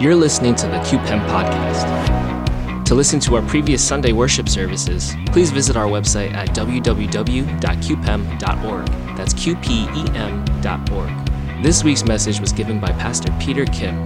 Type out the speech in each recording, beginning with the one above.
You're listening to the QPEM podcast. To listen to our previous Sunday worship services, please visit our website at www.qpem.org. That's qpem.org. This week's message was given by Pastor Peter Kim.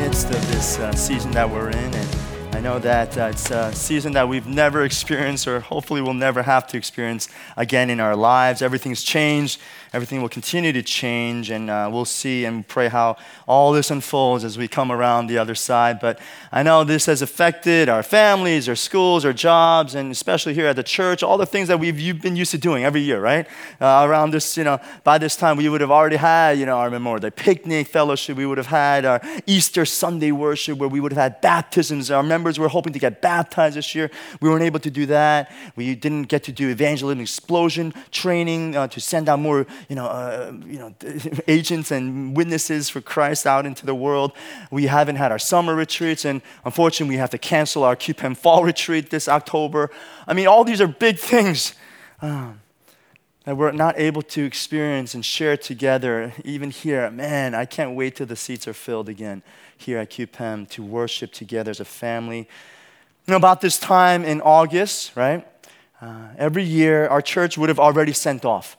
Midst of this uh, season that we're in, and I know that uh, it's a season that we've never experienced, or hopefully we'll never have to experience again in our lives. Everything's changed. Everything will continue to change, and uh, we'll see and pray how all this unfolds as we come around the other side. But I know this has affected our families, our schools, our jobs, and especially here at the church, all the things that we've been used to doing every year, right? Uh, around this, you know, by this time we would have already had, you know, our Memorial Day picnic fellowship. We would have had our Easter Sunday worship where we would have had baptisms. Our members were hoping to get baptized this year. We weren't able to do that. We didn't get to do evangelism explosion training uh, to send out more you know, uh, you know, agents and witnesses for Christ out into the world. We haven't had our summer retreats, and unfortunately, we have to cancel our QPEM fall retreat this October. I mean, all these are big things um, that we're not able to experience and share together, even here. Man, I can't wait till the seats are filled again here at QPEM to worship together as a family. You know, about this time in August, right? Uh, every year, our church would have already sent off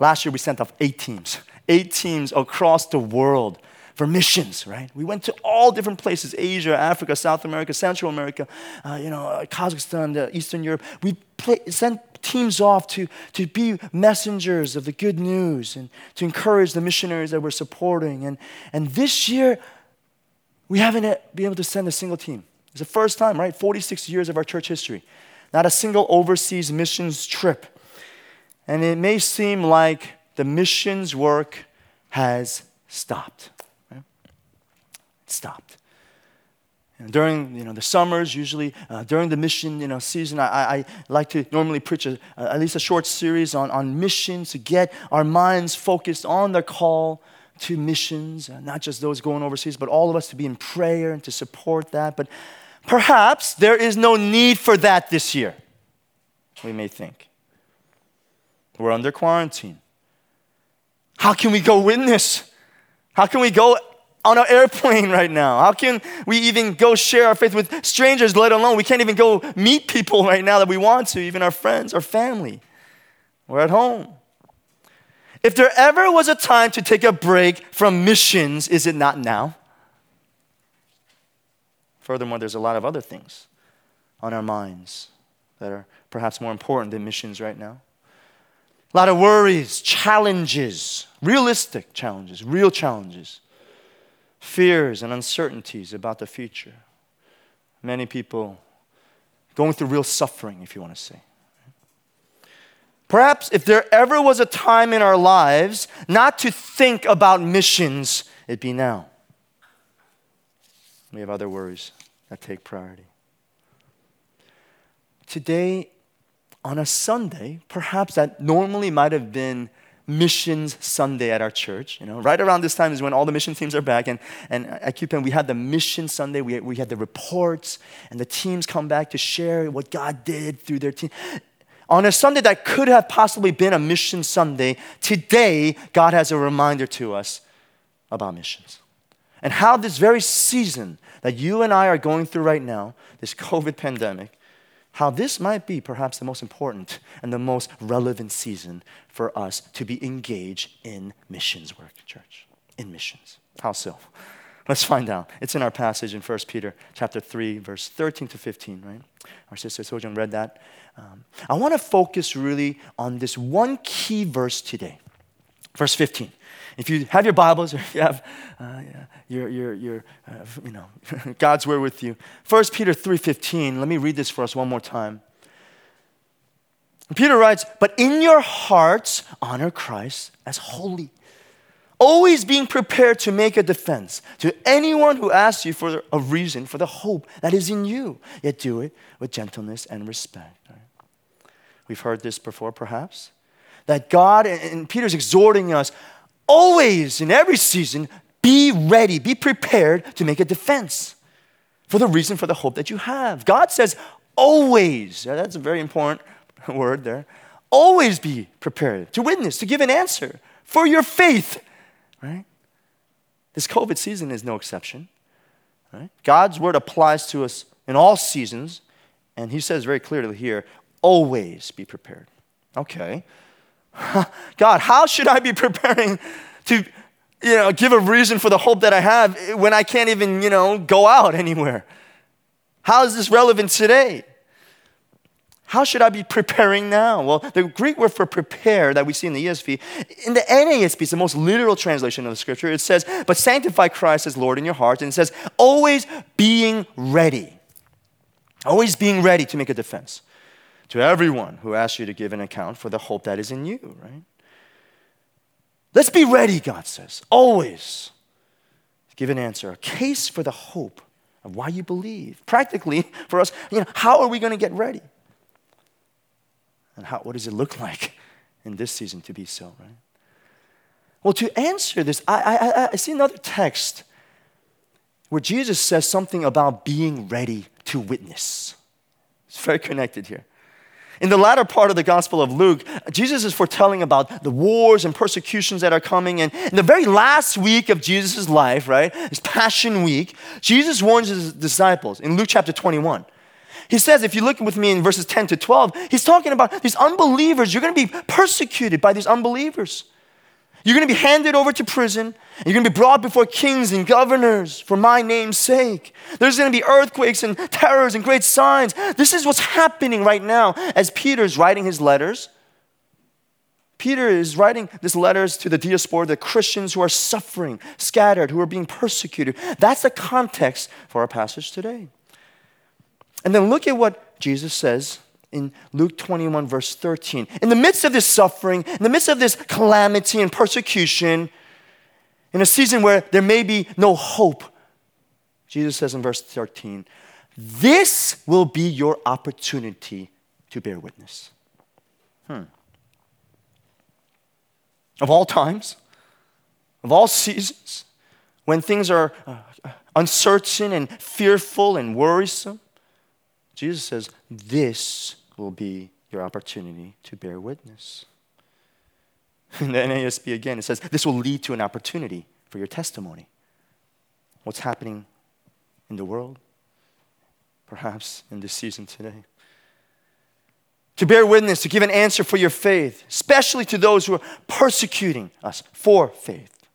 Last year, we sent off eight teams, eight teams across the world for missions, right? We went to all different places Asia, Africa, South America, Central America, uh, you know, uh, Kazakhstan, Eastern Europe. We play, sent teams off to, to be messengers of the good news and to encourage the missionaries that we're supporting. And, and this year, we haven't been able to send a single team. It's the first time, right? 46 years of our church history. Not a single overseas missions trip. And it may seem like the missions work has stopped. It stopped. And during you know, the summers, usually uh, during the mission you know, season, I, I like to normally preach a, at least a short series on, on missions to get our minds focused on the call to missions, uh, not just those going overseas, but all of us to be in prayer and to support that. But perhaps there is no need for that this year, we may think. We're under quarantine. How can we go witness? How can we go on an airplane right now? How can we even go share our faith with strangers, let alone we can't even go meet people right now that we want to, even our friends, our family? We're at home. If there ever was a time to take a break from missions, is it not now? Furthermore, there's a lot of other things on our minds that are perhaps more important than missions right now. A lot of worries, challenges, realistic challenges, real challenges, fears and uncertainties about the future. Many people going through real suffering, if you want to say. Perhaps if there ever was a time in our lives not to think about missions, it'd be now. We have other worries that take priority. Today, on a Sunday, perhaps that normally might have been missions Sunday at our church. You know, right around this time is when all the mission teams are back. And, and at QPEM, we had the mission Sunday. We, we had the reports, and the teams come back to share what God did through their team. On a Sunday that could have possibly been a mission Sunday, today, God has a reminder to us about missions. And how this very season that you and I are going through right now, this COVID pandemic, how this might be perhaps the most important and the most relevant season for us to be engaged in missions work, church. In missions. How so? Let's find out. It's in our passage in 1 Peter chapter 3, verse 13 to 15, right? Our sister Sojung read that. Um, I want to focus really on this one key verse today. Verse 15. If you have your Bibles or if you have uh, your, your, your uh, you know, God's word with you, 1 Peter 3.15, let me read this for us one more time. Peter writes, But in your hearts, honor Christ as holy, always being prepared to make a defense to anyone who asks you for a reason for the hope that is in you, yet do it with gentleness and respect. Right? We've heard this before, perhaps. That God, and Peter's exhorting us, always in every season be ready, be prepared to make a defense for the reason for the hope that you have. God says always. That's a very important word there. Always be prepared to witness, to give an answer for your faith, right? This COVID season is no exception. Right? God's word applies to us in all seasons, and He says very clearly here always be prepared. Okay. God, how should I be preparing to you know, give a reason for the hope that I have when I can't even, you know, go out anywhere? How is this relevant today? How should I be preparing now? Well, the Greek word for prepare that we see in the ESV, in the NASB, it's the most literal translation of the scripture. It says, but sanctify Christ as Lord in your heart. And it says, always being ready. Always being ready to make a defense to everyone who asks you to give an account for the hope that is in you, right? Let's be ready, God says, always. Give an answer, a case for the hope of why you believe. Practically, for us, you know, how are we going to get ready? And how, what does it look like in this season to be so, right? Well, to answer this, I, I, I see another text where Jesus says something about being ready to witness. It's very connected here. In the latter part of the Gospel of Luke, Jesus is foretelling about the wars and persecutions that are coming. And in the very last week of Jesus' life, right, his Passion Week, Jesus warns his disciples in Luke chapter 21. He says, if you look with me in verses 10 to 12, he's talking about these unbelievers. You're going to be persecuted by these unbelievers. You're going to be handed over to prison. You're going to be brought before kings and governors for my name's sake. There's going to be earthquakes and terrors and great signs. This is what's happening right now as Peter's writing his letters. Peter is writing these letters to the diaspora, the Christians who are suffering, scattered, who are being persecuted. That's the context for our passage today. And then look at what Jesus says in Luke 21, verse 13. In the midst of this suffering, in the midst of this calamity and persecution, in a season where there may be no hope, Jesus says in verse 13, this will be your opportunity to bear witness. Hmm. Of all times, of all seasons, when things are uh, uncertain and fearful and worrisome, Jesus says, This will be your opportunity to bear witness. In the NASB again, it says, This will lead to an opportunity for your testimony. What's happening in the world? Perhaps in this season today. To bear witness, to give an answer for your faith, especially to those who are persecuting us for faith.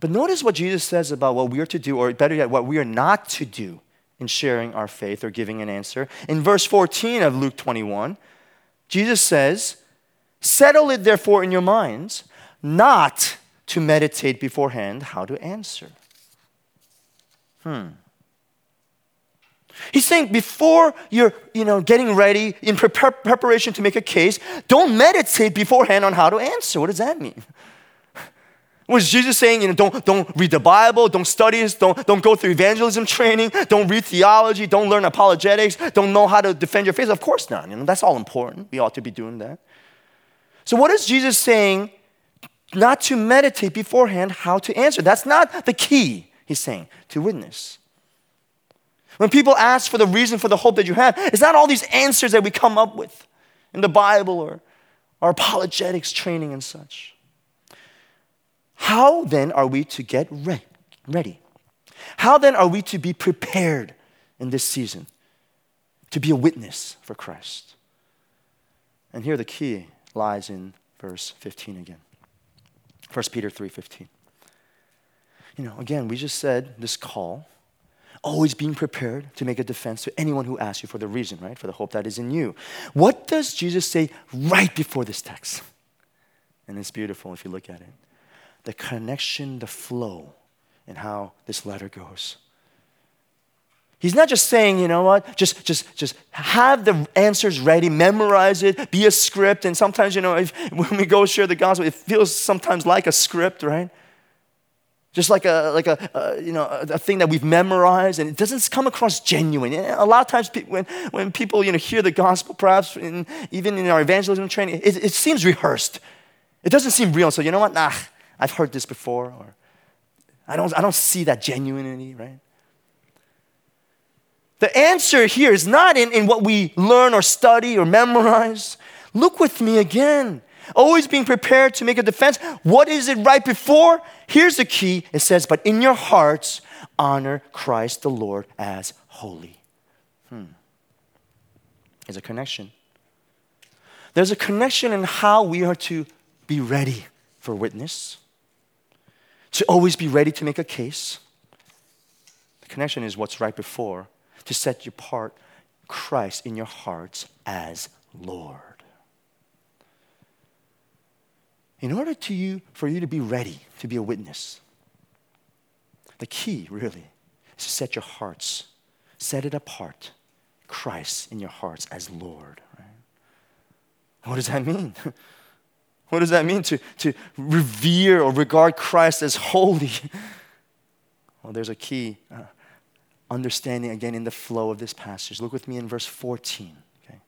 But notice what Jesus says about what we are to do, or better yet, what we are not to do in sharing our faith or giving an answer. In verse 14 of Luke 21, Jesus says, Settle it therefore in your minds, not to meditate beforehand how to answer. Hmm. He's saying before you're, you know, getting ready in prepare, preparation to make a case, don't meditate beforehand on how to answer. What does that mean? Was Jesus saying, you know, don't, don't read the Bible, don't study don't, don't go through evangelism training, don't read theology, don't learn apologetics, don't know how to defend your faith? Of course not. You know, that's all important. We ought to be doing that. So what is Jesus saying? Not to meditate beforehand how to answer. That's not the key, he's saying, to witness. When people ask for the reason for the hope that you have, it's not all these answers that we come up with in the Bible or our apologetics training and such. How then are we to get re- ready? How then are we to be prepared in this season to be a witness for Christ? And here the key lies in verse 15 again. 1 Peter 3:15. You know, again, we just said this call always being prepared to make a defense to anyone who asks you for the reason, right? For the hope that is in you. What does Jesus say right before this text? And it's beautiful if you look at it the connection, the flow, and how this letter goes. He's not just saying, you know what, just, just, just have the answers ready, memorize it, be a script. And sometimes, you know, if, when we go share the gospel, it feels sometimes like a script, right? Just like a, like a, you know, a, a, thing that we've memorized, and it doesn't come across genuine. A lot of times, when, when people, you know, hear the gospel, perhaps in, even in our evangelism training, it, it seems rehearsed. It doesn't seem real. So you know what? Nah, I've heard this before, or I don't, I don't see that genuinity, right? The answer here is not in, in what we learn or study or memorize. Look with me again. always being prepared to make a defense. What is it right before? Here's the key it says, But in your hearts, honor Christ the Lord as holy. Hmm. There's a connection. There's a connection in how we are to be ready for witness, to always be ready to make a case. The connection is what's right before, to set you apart Christ in your hearts as Lord. In order to you, for you to be ready to be a witness, the key really is to set your hearts, set it apart, Christ in your hearts as Lord. Right? What does that mean? What does that mean to, to revere or regard Christ as holy? Well, there's a key uh, understanding again in the flow of this passage. Look with me in verse 14. Okay?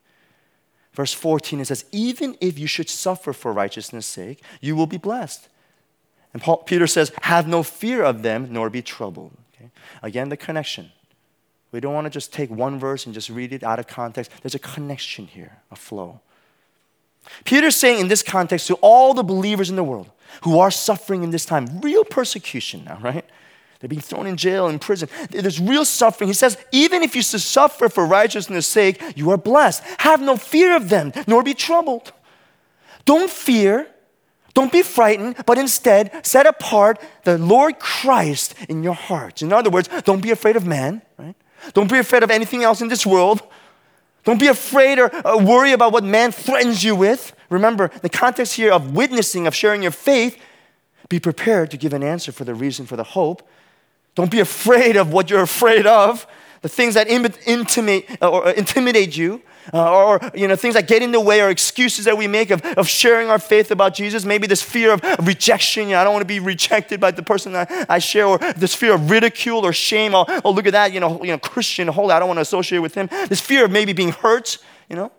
Verse 14 it says, Even if you should suffer for righteousness' sake, you will be blessed. And Paul, Peter says, Have no fear of them, nor be troubled. Okay? Again, the connection. We don't want to just take one verse and just read it out of context. There's a connection here, a flow. Peter's saying in this context to all the believers in the world who are suffering in this time, real persecution now, right? They're being thrown in jail, in prison. There's real suffering. He says, even if you suffer for righteousness' sake, you are blessed. Have no fear of them, nor be troubled. Don't fear, don't be frightened, but instead set apart the Lord Christ in your hearts. In other words, don't be afraid of man, right? Don't be afraid of anything else in this world. Don't be afraid or uh, worry about what man threatens you with. Remember, the context here of witnessing, of sharing your faith, be prepared to give an answer for the reason for the hope don't be afraid of what you're afraid of, the things that intimate, uh, or uh, intimidate you, uh, or you know, things that get in the way or excuses that we make of, of sharing our faith about Jesus. Maybe this fear of rejection. You know, I don't want to be rejected by the person that I share, or this fear of ridicule or shame. Oh, oh look at that, you know, you know, Christian, holy, I don't want to associate with him. This fear of maybe being hurt, you know.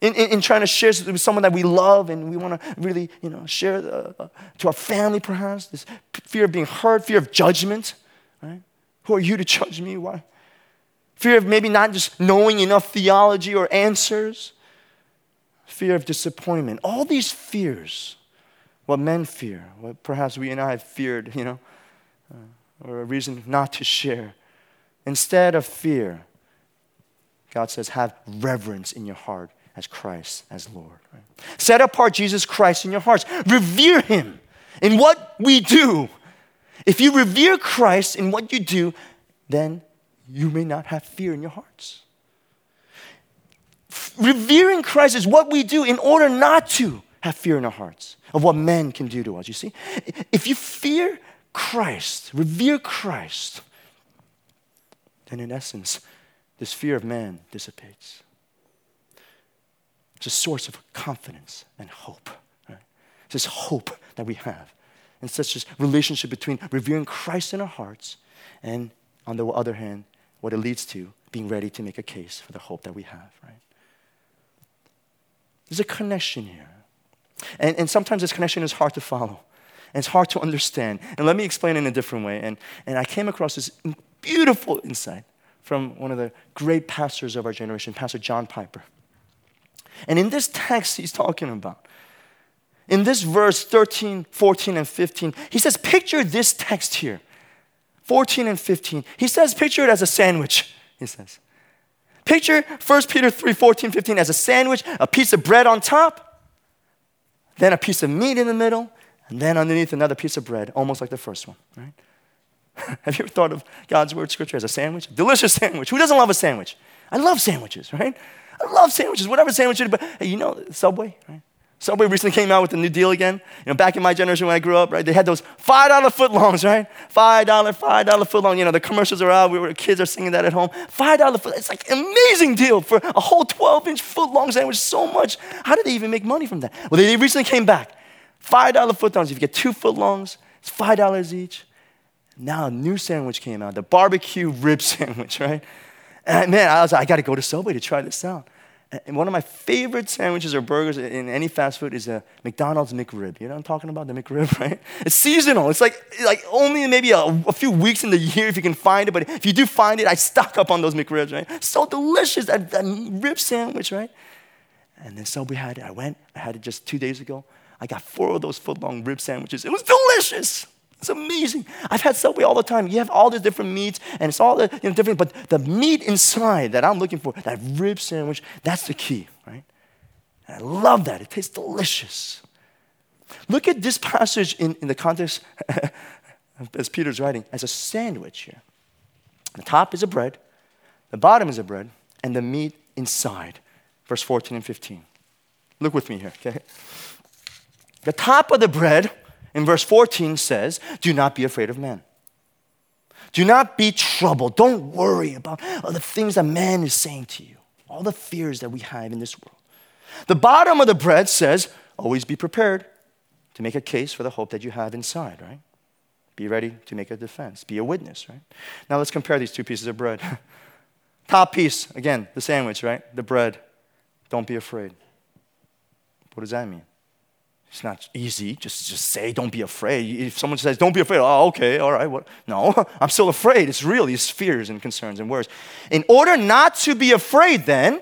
In, in, in, trying to share with someone that we love and we want to really, you know, share the, uh, to our family perhaps, this fear of being hurt, fear of judgment, right? Who are you to judge me? Why? Fear of maybe not just knowing enough theology or answers, fear of disappointment. All these fears, what men fear, what perhaps we and I have feared, you know, uh, or a reason not to share. Instead of fear, God says, have reverence in your heart as Christ as Lord. Right? Set apart Jesus Christ in your hearts. Revere Him in what we do. If you revere Christ in what you do, then you may not have fear in your hearts. Revering Christ is what we do in order not to have fear in our hearts of what men can do to us. You see? If you fear Christ, revere Christ, then in essence, this fear of man dissipates. It's a source of confidence and hope. Right? It's this hope that we have. And such this relationship between revering Christ in our hearts and, on the other hand, what it leads to being ready to make a case for the hope that we have, right? There's a connection here. And, and sometimes this connection is hard to follow. And it's hard to understand. And let me explain in a different way. And, and I came across this beautiful insight from one of the great pastors of our generation, Pastor John Piper. And in this text, he's talking about, in this verse 13, 14, and 15, he says, Picture this text here 14 and 15. He says, Picture it as a sandwich, he says. Picture 1 Peter 3, 14, 15 as a sandwich, a piece of bread on top, then a piece of meat in the middle, and then underneath another piece of bread, almost like the first one, right? Have you ever thought of God's word scripture as a sandwich? Delicious sandwich. Who doesn't love a sandwich? I love sandwiches, right? I love sandwiches, whatever sandwich it is. But you know, Subway, right? Subway recently came out with a new deal again. You know, back in my generation when I grew up, right, they had those $5 footlongs, right? $5, $5 footlong. You know, the commercials are out. We were, kids are singing that at home. $5 foot. It's like an amazing deal for a whole 12 inch footlong sandwich. So much. How did they even make money from that? Well, they recently came back. $5 footlongs. If you get two footlongs, it's $5 each. Now a new sandwich came out, the barbecue rib sandwich, right? And man, I was like, I got to go to Subway to try this out. And one of my favorite sandwiches or burgers in any fast food is a McDonald's McRib. You know what I'm talking about? The McRib, right? It's seasonal. It's like, like only maybe a, a, few weeks in the year if you can find it. But if you do find it, I stock up on those McRibs, right? So delicious, that, that rib sandwich, right? And then so we had it. I went, I had it just two days ago. I got four of those foot long rib sandwiches. It was delicious. It's amazing. I've had Subway all the time. You have all the different meats, and it's all the you know, different, but the meat inside that I'm looking for, that rib sandwich, that's the key, right? And I love that. It tastes delicious. Look at this passage in, in the context as Peter's writing as a sandwich here. The top is a bread, the bottom is a bread, and the meat inside. Verse 14 and 15. Look with me here, okay? The top of the bread in verse 14 says, Do not be afraid of men. Do not be troubled. Don't worry about all the things that man is saying to you, all the fears that we have in this world. The bottom of the bread says, Always be prepared to make a case for the hope that you have inside, right? Be ready to make a defense, be a witness, right? Now let's compare these two pieces of bread. Top piece, again, the sandwich, right? The bread. Don't be afraid. What does that mean? It's not easy. Just, just say, don't be afraid. If someone says, don't be afraid, oh, okay, all right. What? No, I'm still afraid. It's really it's fears and concerns and worries. In order not to be afraid, then,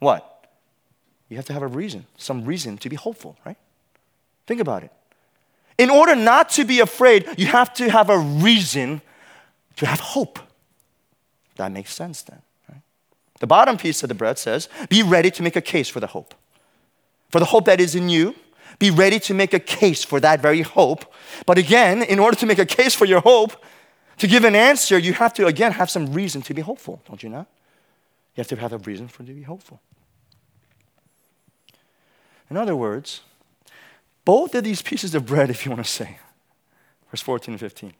what? You have to have a reason, some reason to be hopeful, right? Think about it. In order not to be afraid, you have to have a reason to have hope. That makes sense then. The bottom piece of the bread says, be ready to make a case for the hope. For the hope that is in you be ready to make a case for that very hope. But again, in order to make a case for your hope, to give an answer, you have to, again, have some reason to be hopeful, don't you not? You have to have a reason for to be hopeful. In other words, both of these pieces of bread, if you want to say, verse 14 and 15,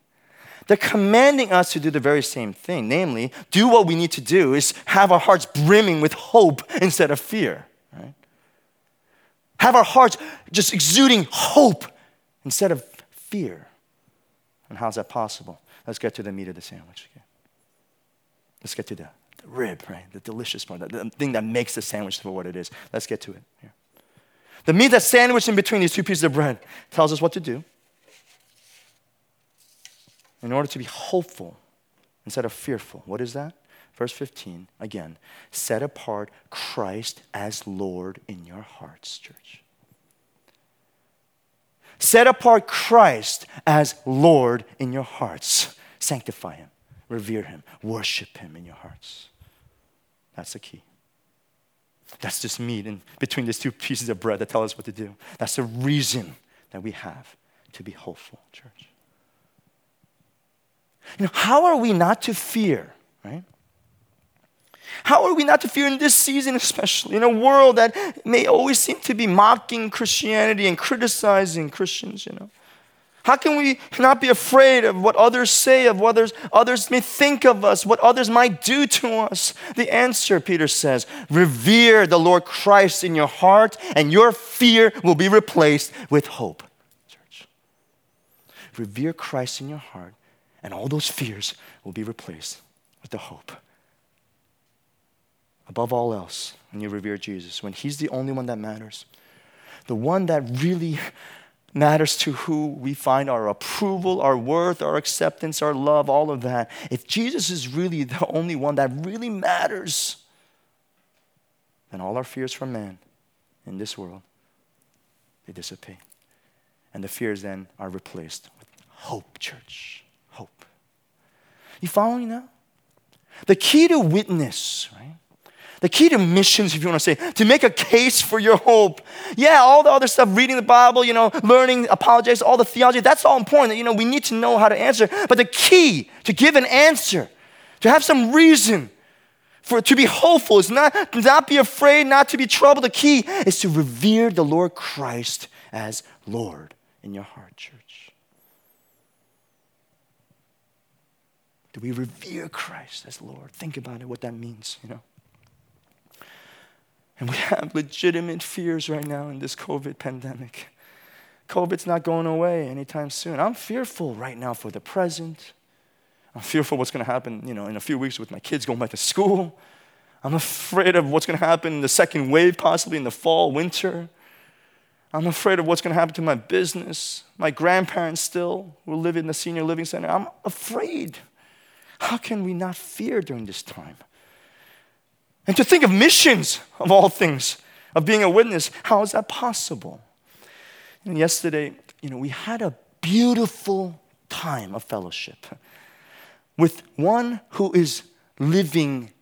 they're commanding us to do the very same thing. Namely, do what we need to do is have our hearts brimming with hope instead of fear. Right? Have our hearts just exuding hope instead of fear. And how's that possible? Let's get to the meat of the sandwich. Okay? Let's get to the, the rib, right? The delicious part, the, the thing that makes the sandwich for what it is. Let's get to it here. The meat that's sandwiched in between these two pieces of bread tells us what to do in order to be hopeful instead of fearful. What is that? Verse 15, again, set apart Christ as Lord in your hearts, church. Set apart Christ as Lord in your hearts. Sanctify Him, revere Him, worship Him in your hearts. That's the key. That's just meat in between these two pieces of bread that tell us what to do. That's the reason that we have to be hopeful, church. You know, how are we not to fear, right? How are we not to fear in this season, especially in a world that may always seem to be mocking Christianity and criticizing Christians, you know? How can we not be afraid of what others say, of what others, others may think of us, what others might do to us? The answer, Peter says, revere the Lord Christ in your heart, and your fear will be replaced with hope. Church. Revere Christ in your heart, and all those fears will be replaced with the hope above all else when you revere Jesus, when He's the only one that matters, the one that really matters to who we find our approval, our worth, our acceptance, our love, all of that. If Jesus is really the only one that really matters, then all our fears from man in this world, they dissipate. And the fears then are replaced with hope, church. Hope. You following now? The key to witness? The key to missions, if you want to say, to make a case for your hope. Yeah, all the other stuff, reading the Bible, you know, learning apologetics, all the theology, that's all important. You know, we need to know how to answer. But the key to give an answer, to have some reason for to be hopeful is not not be afraid, not to be troubled. The key is to revere the Lord Christ as Lord in your heart, church. Do we revere Christ as Lord? Think about it, what that means, you know. And we have legitimate fears right now in this COVID pandemic. COVID's not going away anytime soon. I'm fearful right now for the present. I'm fearful what's going to happen, you know, in a few weeks with my kids going back to school. I'm afraid of what's going to happen in the second wave, possibly in the fall, winter. I'm afraid of what's going to happen to my business. My grandparents still will live in the senior living center. I'm afraid. How can we not fear during this time? And to think of missions, of all things, of being a witness. How is that possible? And yesterday, you know, we had a beautiful time of fellowship with one who is living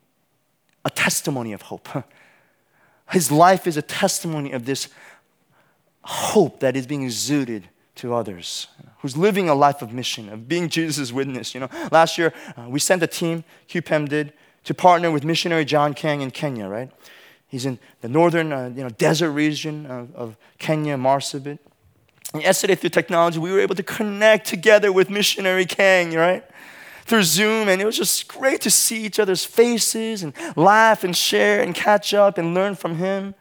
a testimony of hope. His life is a testimony of this hope that is being exuded to others, who's living a life of mission, of being Jesus' witness. You know, last year uh, we sent a team, QPEM did, to partner with missionary John Kang in Kenya, right? He's in the northern, uh, you know, desert region of, of Kenya, Marsabit. And yesterday, through technology, we were able to connect together with missionary Kang, right? Through Zoom, and it was just great to see each other's faces and laugh and share and catch up and learn from him.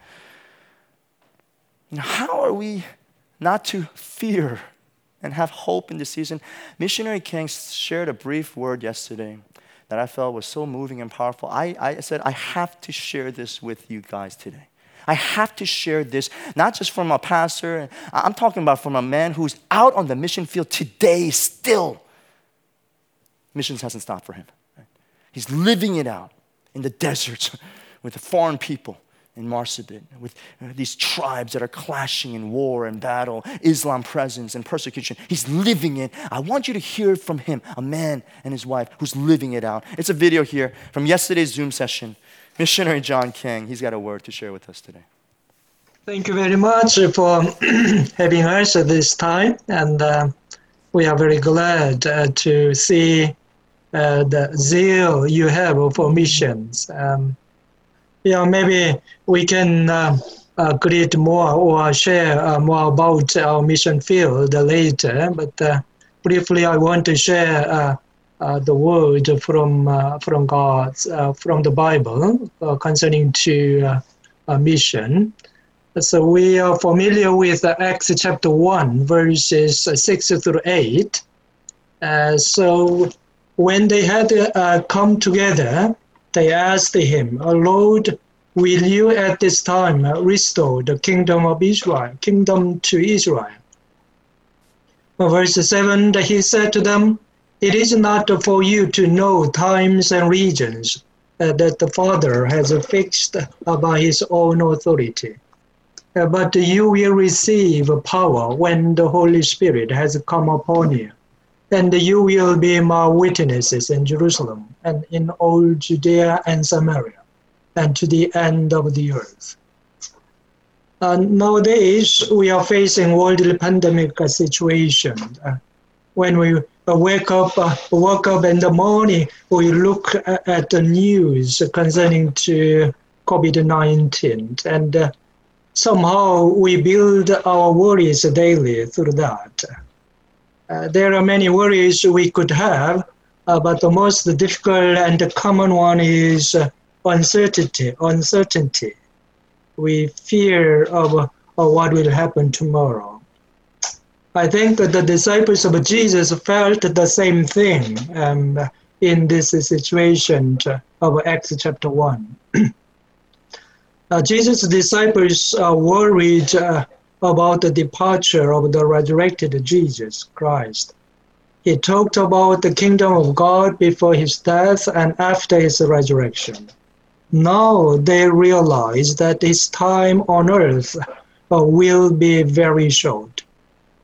How are we not to fear and have hope in this season? Missionary Kang shared a brief word yesterday that I felt was so moving and powerful. I, I said, I have to share this with you guys today. I have to share this, not just from a pastor. I'm talking about from a man who's out on the mission field today still. Missions hasn't stopped for him. He's living it out in the deserts with the foreign people in Marsabit, with uh, these tribes that are clashing in war and battle, Islam presence and persecution. He's living it. I want you to hear from him, a man and his wife who's living it out. It's a video here from yesterday's Zoom session. Missionary John King, he's got a word to share with us today. Thank you very much for having us at this time, and uh, we are very glad uh, to see uh, the zeal you have for missions. Um, yeah, maybe we can uh, uh, create more or share uh, more about our mission field later. But uh, briefly, I want to share uh, uh, the word from from God, from the Bible concerning to mission. So we are familiar with Acts chapter one, verses six through eight. so when they had come together, they asked him, Lord, will you at this time restore the kingdom of Israel, kingdom to Israel? Verse 7, he said to them, It is not for you to know times and regions uh, that the Father has fixed by his own authority. Uh, but you will receive power when the Holy Spirit has come upon you and you will be my witnesses in Jerusalem and in all Judea and Samaria and to the end of the earth. Uh, nowadays, we are facing world pandemic situation. Uh, when we uh, wake up, uh, wake up in the morning, we look at, at the news concerning to COVID-19, and uh, somehow we build our worries daily through that. Uh, there are many worries we could have, uh, but the most difficult and the common one is uh, uncertainty. Uncertainty. We fear of, of what will happen tomorrow. I think that the disciples of Jesus felt the same thing um, in this situation of Acts chapter 1. uh, Jesus' disciples are worried uh, about the departure of the resurrected Jesus Christ. He talked about the kingdom of God before his death and after his resurrection. Now they realize that his time on earth uh, will be very short.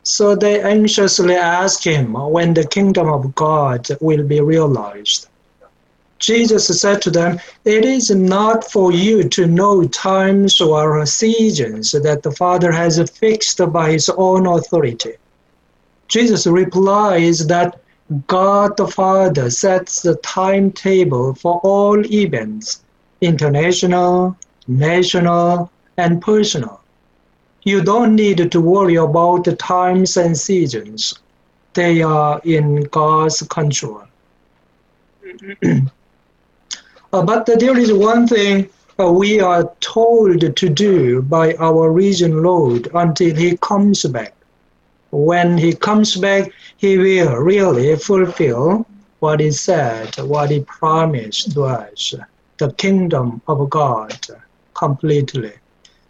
So they anxiously ask him when the kingdom of God will be realized. Jesus said to them, It is not for you to know times or seasons that the Father has fixed by his own authority. Jesus replies that God the Father sets the timetable for all events, international, national, and personal. You don't need to worry about the times and seasons. They are in God's control. Mm-hmm. Uh, but there is one thing uh, we are told to do by our risen Lord until he comes back. When he comes back, he will really fulfill what he said, what he promised to us, the kingdom of God completely.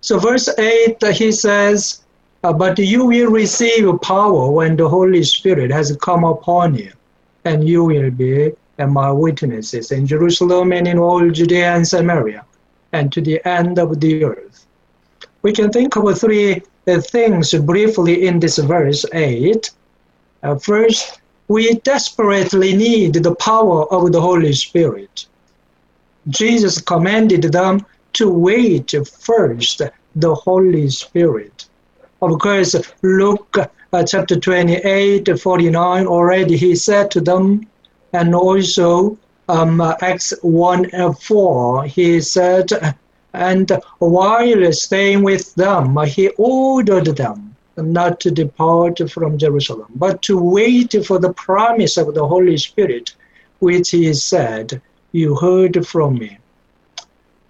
So, verse 8, he says, uh, But you will receive power when the Holy Spirit has come upon you, and you will be and my witnesses in Jerusalem and in all Judea and Samaria, and to the end of the earth. we can think of three uh, things briefly in this verse 8. Uh, first, we desperately need the power of the Holy Spirit. Jesus commanded them to wait first the Holy Spirit. Of course, Luke uh, chapter 28, 49, already he said to them, and also um, Acts 1 uh, 4, he said, and while staying with them, he ordered them not to depart from Jerusalem, but to wait for the promise of the Holy Spirit, which he said, You heard from me.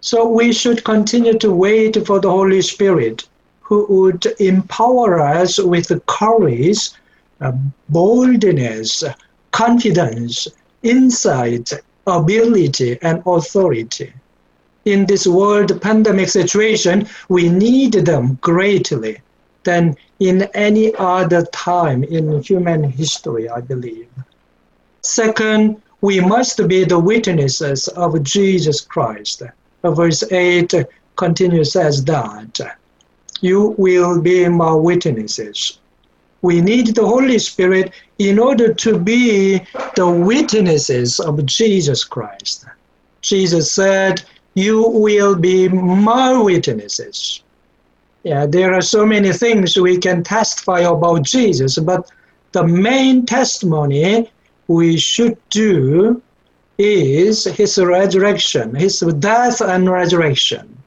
So we should continue to wait for the Holy Spirit, who would empower us with courage, uh, boldness, confidence, insight, ability, and authority. In this world pandemic situation, we need them greatly than in any other time in human history, I believe. Second, we must be the witnesses of Jesus Christ verse 8 continues as that you will be my witnesses. We need the Holy Spirit in order to be the witnesses of Jesus Christ. Jesus said, You will be my witnesses. Yeah, there are so many things we can testify about Jesus, but the main testimony we should do is his resurrection, his death and resurrection.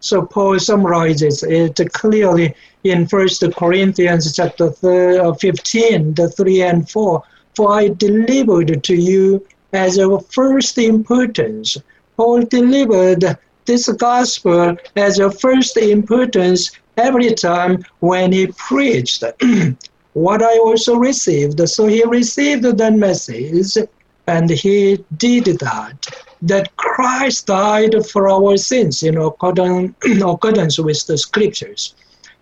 So Paul summarizes it clearly in First Corinthians chapter uh, 15, the 3 and 4. For I delivered to you as of first importance. Paul delivered this gospel as of first importance every time when he preached. what I also received. So he received that message and he did that. That Christ died for our sins in accordance, with the scriptures.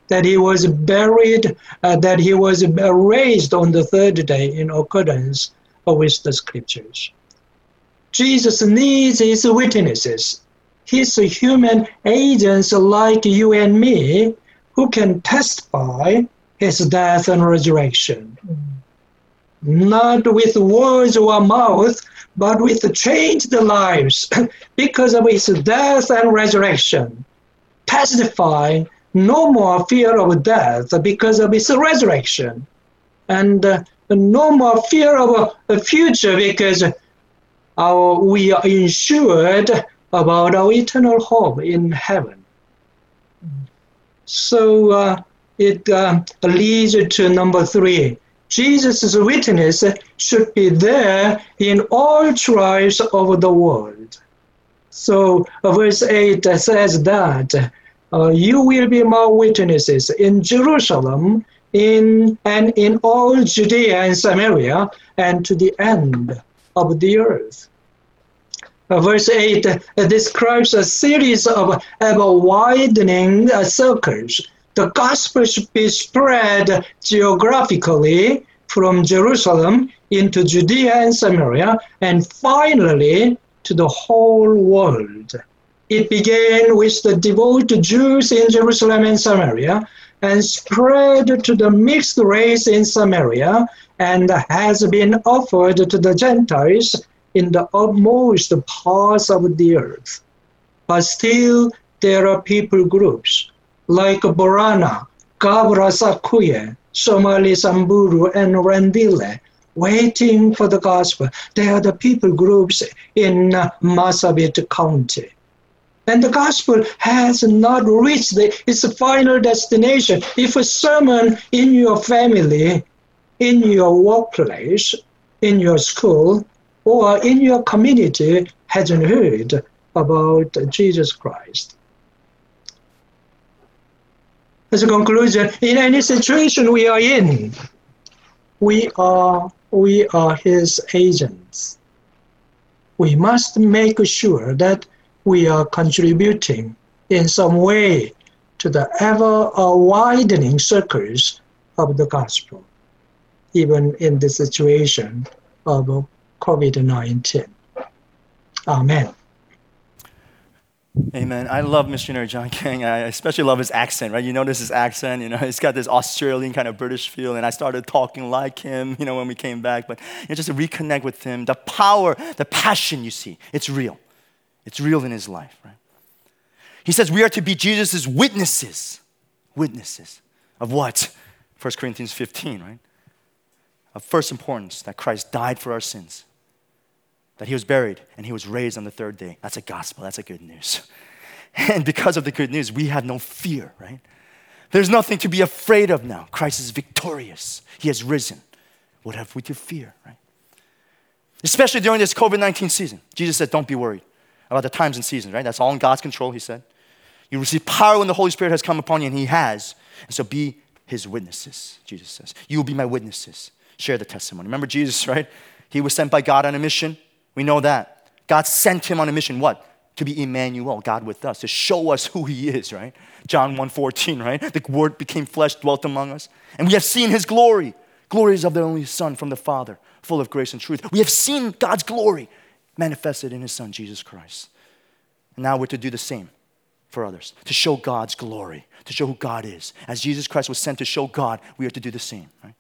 That he was buried, uh, that he was raised on the third day in accordance with the scriptures. Jesus needs his witnesses, his human agents like you and me, who can testify his death and resurrection. Mm not with words or mouth, but with changed lives because of his death and resurrection, testifying no more fear of death because of his resurrection, and uh, no more fear of a future because our, we are insured about our eternal home in heaven. So uh, it uh, leads to number three Jesus' witness should be there in all tribes of the world. So uh, verse 8 says that uh, you will be my witnesses in Jerusalem, in and in all Judea and Samaria, and to the end of the earth. Uh, verse 8 uh, describes a series of ever widening uh, circles the gospel should be spread geographically from Jerusalem into Judea and Samaria, and finally to the whole world. It began with the devout Jews in Jerusalem and Samaria, and spread to the mixed race in Samaria, and has been offered to the Gentiles in the utmost parts of the earth. But still, there are people groups like Borana, Gabra Sakuye, Somali Samburu, and Rendille, waiting for the gospel. They are the people groups in Marsabit County. And the gospel has not reached its final destination. If a sermon in your family, in your workplace, in your school, or in your community hasn't heard about Jesus Christ, as a conclusion, in any situation we are in, we are we are his agents. We must make sure that we are contributing in some way to the ever uh, widening circles of the gospel, even in the situation of COVID 19. Amen. Amen. I love missionary John King. I especially love his accent, right? You notice his accent, you know, he's got this Australian kind of British feel, and I started talking like him, you know, when we came back. But you know, just to reconnect with him, the power, the passion you see, it's real. It's real in his life, right? He says we are to be Jesus' witnesses. Witnesses of what? 1 Corinthians 15, right? Of first importance that Christ died for our sins that he was buried and he was raised on the third day. That's a gospel, that's a good news. And because of the good news, we have no fear, right? There's nothing to be afraid of now. Christ is victorious, he has risen. What have we to fear, right? Especially during this COVID 19 season. Jesus said, Don't be worried about the times and seasons, right? That's all in God's control, he said. You receive power when the Holy Spirit has come upon you, and he has. And so be his witnesses, Jesus says. You will be my witnesses. Share the testimony. Remember Jesus, right? He was sent by God on a mission. We know that. God sent him on a mission. What? To be Emmanuel, God with us, to show us who he is, right? John 1:14, right? The word became flesh, dwelt among us. And we have seen his glory. Glories of the only Son from the Father, full of grace and truth. We have seen God's glory manifested in his Son, Jesus Christ. And now we're to do the same for others, to show God's glory, to show who God is. As Jesus Christ was sent to show God, we are to do the same, right?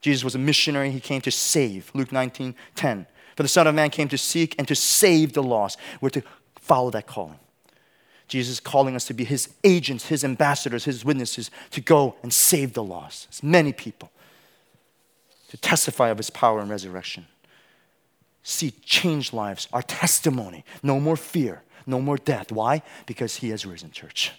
Jesus was a missionary, he came to save. Luke 19, 10. For the Son of Man came to seek and to save the lost. We're to follow that calling. Jesus is calling us to be his agents, his ambassadors, his witnesses, to go and save the lost. As many people. To testify of his power and resurrection. See, change lives, our testimony. No more fear, no more death. Why? Because he has risen, church.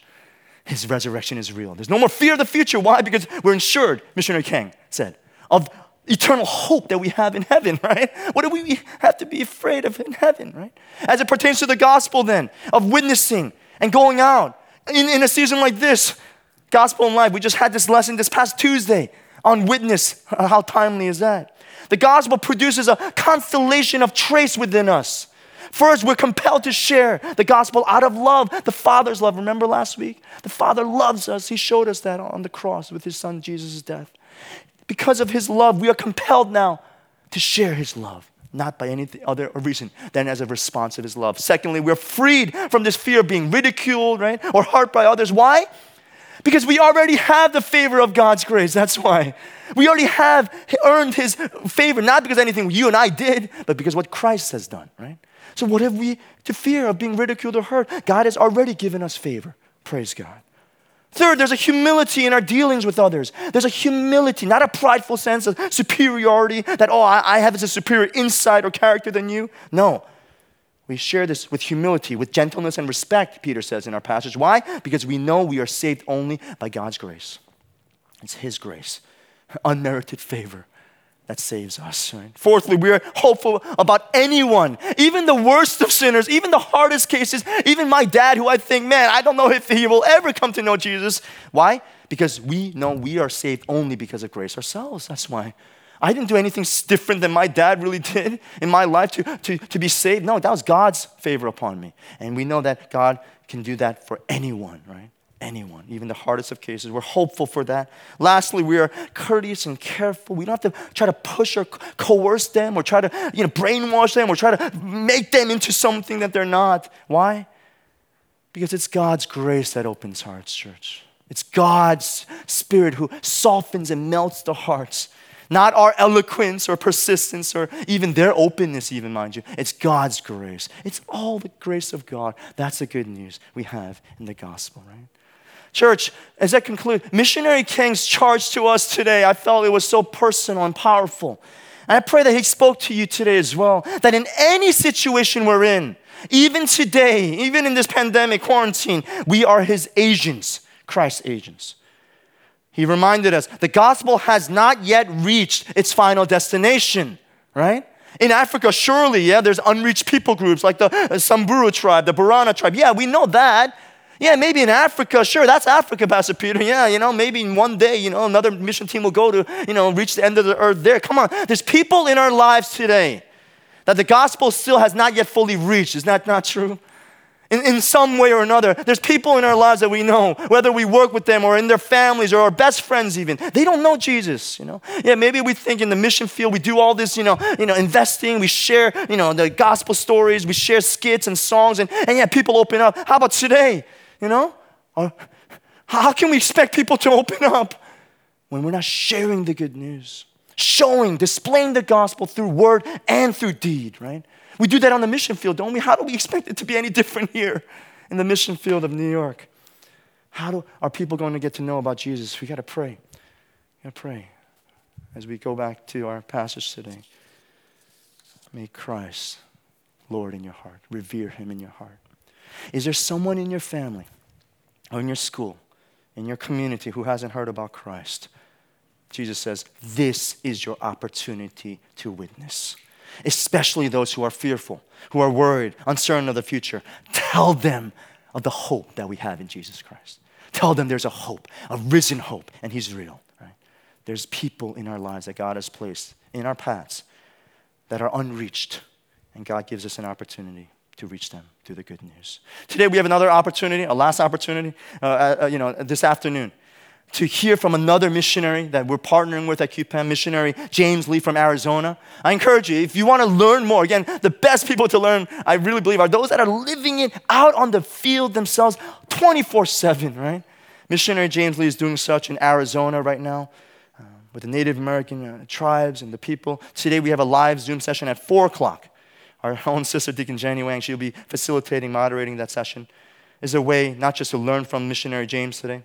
His resurrection is real. There's no more fear of the future. Why? Because we're insured, Missionary King said, of eternal hope that we have in heaven, right? What do we have to be afraid of in heaven, right? As it pertains to the gospel, then, of witnessing and going out in, in a season like this, gospel in life, we just had this lesson this past Tuesday on witness. Uh, how timely is that? The gospel produces a constellation of trace within us. First, we're compelled to share the gospel out of love, the Father's love. Remember last week? The Father loves us. He showed us that on the cross with His Son Jesus' death because of his love, we are compelled now to share his love, not by any other reason than as a response of his love. Secondly, we're freed from this fear of being ridiculed, right, or hurt by others. Why? Because we already have the favor of God's grace. That's why. We already have earned his favor, not because anything you and I did, but because what Christ has done, right? So, what have we to fear of being ridiculed or hurt? God has already given us favor. Praise God. Third, there's a humility in our dealings with others. There's a humility, not a prideful sense of superiority that, oh, I, I have this superior insight or character than you. No. We share this with humility, with gentleness and respect, Peter says in our passage. Why? Because we know we are saved only by God's grace. It's His grace, unmerited favor that saves us. Right? Fourthly, we are hopeful about anyone, even the worst of sinners, even the hardest cases, even my dad, who I think, man, I don't know if he will ever come to know Jesus. Why? Because we know we are saved only because of grace ourselves. That's why. I didn't do anything different than my dad really did in my life to, to, to be saved. No, that was God's favor upon me. And we know that God can do that for anyone, right? Anyone, even the hardest of cases. We're hopeful for that. Lastly, we are courteous and careful. We don't have to try to push or coerce them or try to you know, brainwash them or try to make them into something that they're not. Why? Because it's God's grace that opens hearts, church. It's God's Spirit who softens and melts the hearts. Not our eloquence or persistence or even their openness, even mind you. It's God's grace. It's all the grace of God. That's the good news we have in the gospel, right? Church, as I conclude, Missionary King's charge to us today, I felt it was so personal and powerful. And I pray that he spoke to you today as well. That in any situation we're in, even today, even in this pandemic quarantine, we are his agents, Christ's agents. He reminded us the gospel has not yet reached its final destination, right? In Africa, surely, yeah, there's unreached people groups like the uh, Samburu tribe, the Borana tribe. Yeah, we know that. Yeah, maybe in Africa, sure, that's Africa, Pastor Peter. Yeah, you know, maybe in one day, you know, another mission team will go to, you know, reach the end of the earth there. Come on, there's people in our lives today that the gospel still has not yet fully reached. Is that not true? in, in some way or another. There's people in our lives that we know, whether we work with them or in their families or our best friends even. They don't know Jesus, you know. Yeah, maybe we think in the mission field we do all this, you know, you know, investing, we share, you know, the gospel stories, we share skits and songs, and, and yeah, people open up. How about today? You know? Uh, how can we expect people to open up when we're not sharing the good news? Showing, displaying the gospel through word and through deed, right? We do that on the mission field, don't we? How do we expect it to be any different here in the mission field of New York? How do, are people going to get to know about Jesus? We got to pray. We got to pray as we go back to our passage today. May Christ Lord in your heart. Revere him in your heart. Is there someone in your family or in your school, in your community who hasn't heard about Christ? Jesus says, This is your opportunity to witness especially those who are fearful, who are worried, uncertain of the future. Tell them of the hope that we have in Jesus Christ. Tell them there's a hope, a risen hope, and He's real. Right? There's people in our lives that God has placed in our paths that are unreached, and God gives us an opportunity to reach them through the good news. Today we have another opportunity, a last opportunity, uh, uh, you know, this afternoon to hear from another missionary that we're partnering with at QPEM, missionary James Lee from Arizona. I encourage you, if you want to learn more, again, the best people to learn, I really believe, are those that are living it out on the field themselves 24 7, right? Missionary James Lee is doing such in Arizona right now uh, with the Native American uh, tribes and the people. Today we have a live Zoom session at 4 o'clock. Our own sister, Deacon Jenny Wang, she'll be facilitating, moderating that session. Is a way not just to learn from missionary James today,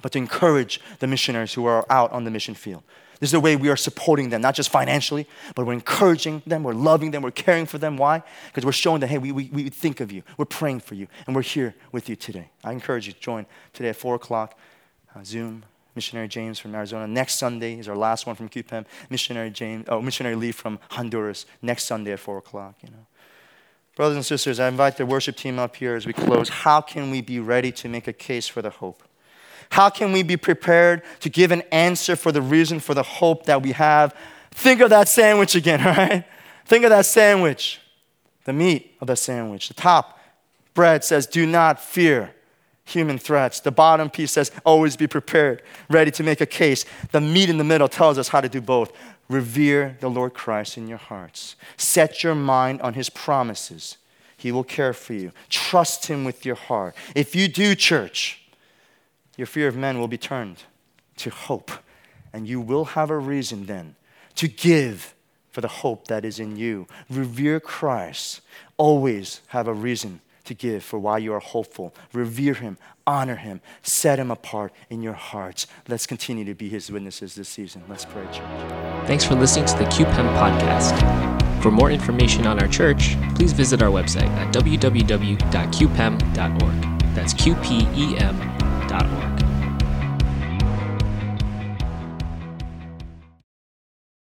but to encourage the missionaries who are out on the mission field. This is a way we are supporting them, not just financially, but we're encouraging them, we're loving them, we're caring for them. Why? Because we're showing that, hey, we, we, we think of you, we're praying for you, and we're here with you today. I encourage you to join today at 4 o'clock, uh, Zoom. Missionary James from Arizona. Next Sunday is our last one from QPEM. Missionary James, oh, Missionary Lee from Honduras. Next Sunday at 4 o'clock, you know. Brothers and sisters, I invite the worship team up here as we close. How can we be ready to make a case for the hope? How can we be prepared to give an answer for the reason for the hope that we have? Think of that sandwich again, all right? Think of that sandwich, the meat of the sandwich. The top bread says, Do not fear human threats. The bottom piece says, Always be prepared, ready to make a case. The meat in the middle tells us how to do both. Revere the Lord Christ in your hearts, set your mind on his promises. He will care for you. Trust him with your heart. If you do, church, your fear of men will be turned to hope. And you will have a reason then to give for the hope that is in you. Revere Christ. Always have a reason to give for why you are hopeful. Revere Him, honor Him, set Him apart in your hearts. Let's continue to be His witnesses this season. Let's pray, church. Thanks for listening to the QPEM podcast. For more information on our church, please visit our website at www.qpem.org. That's Q P E M dot M.org.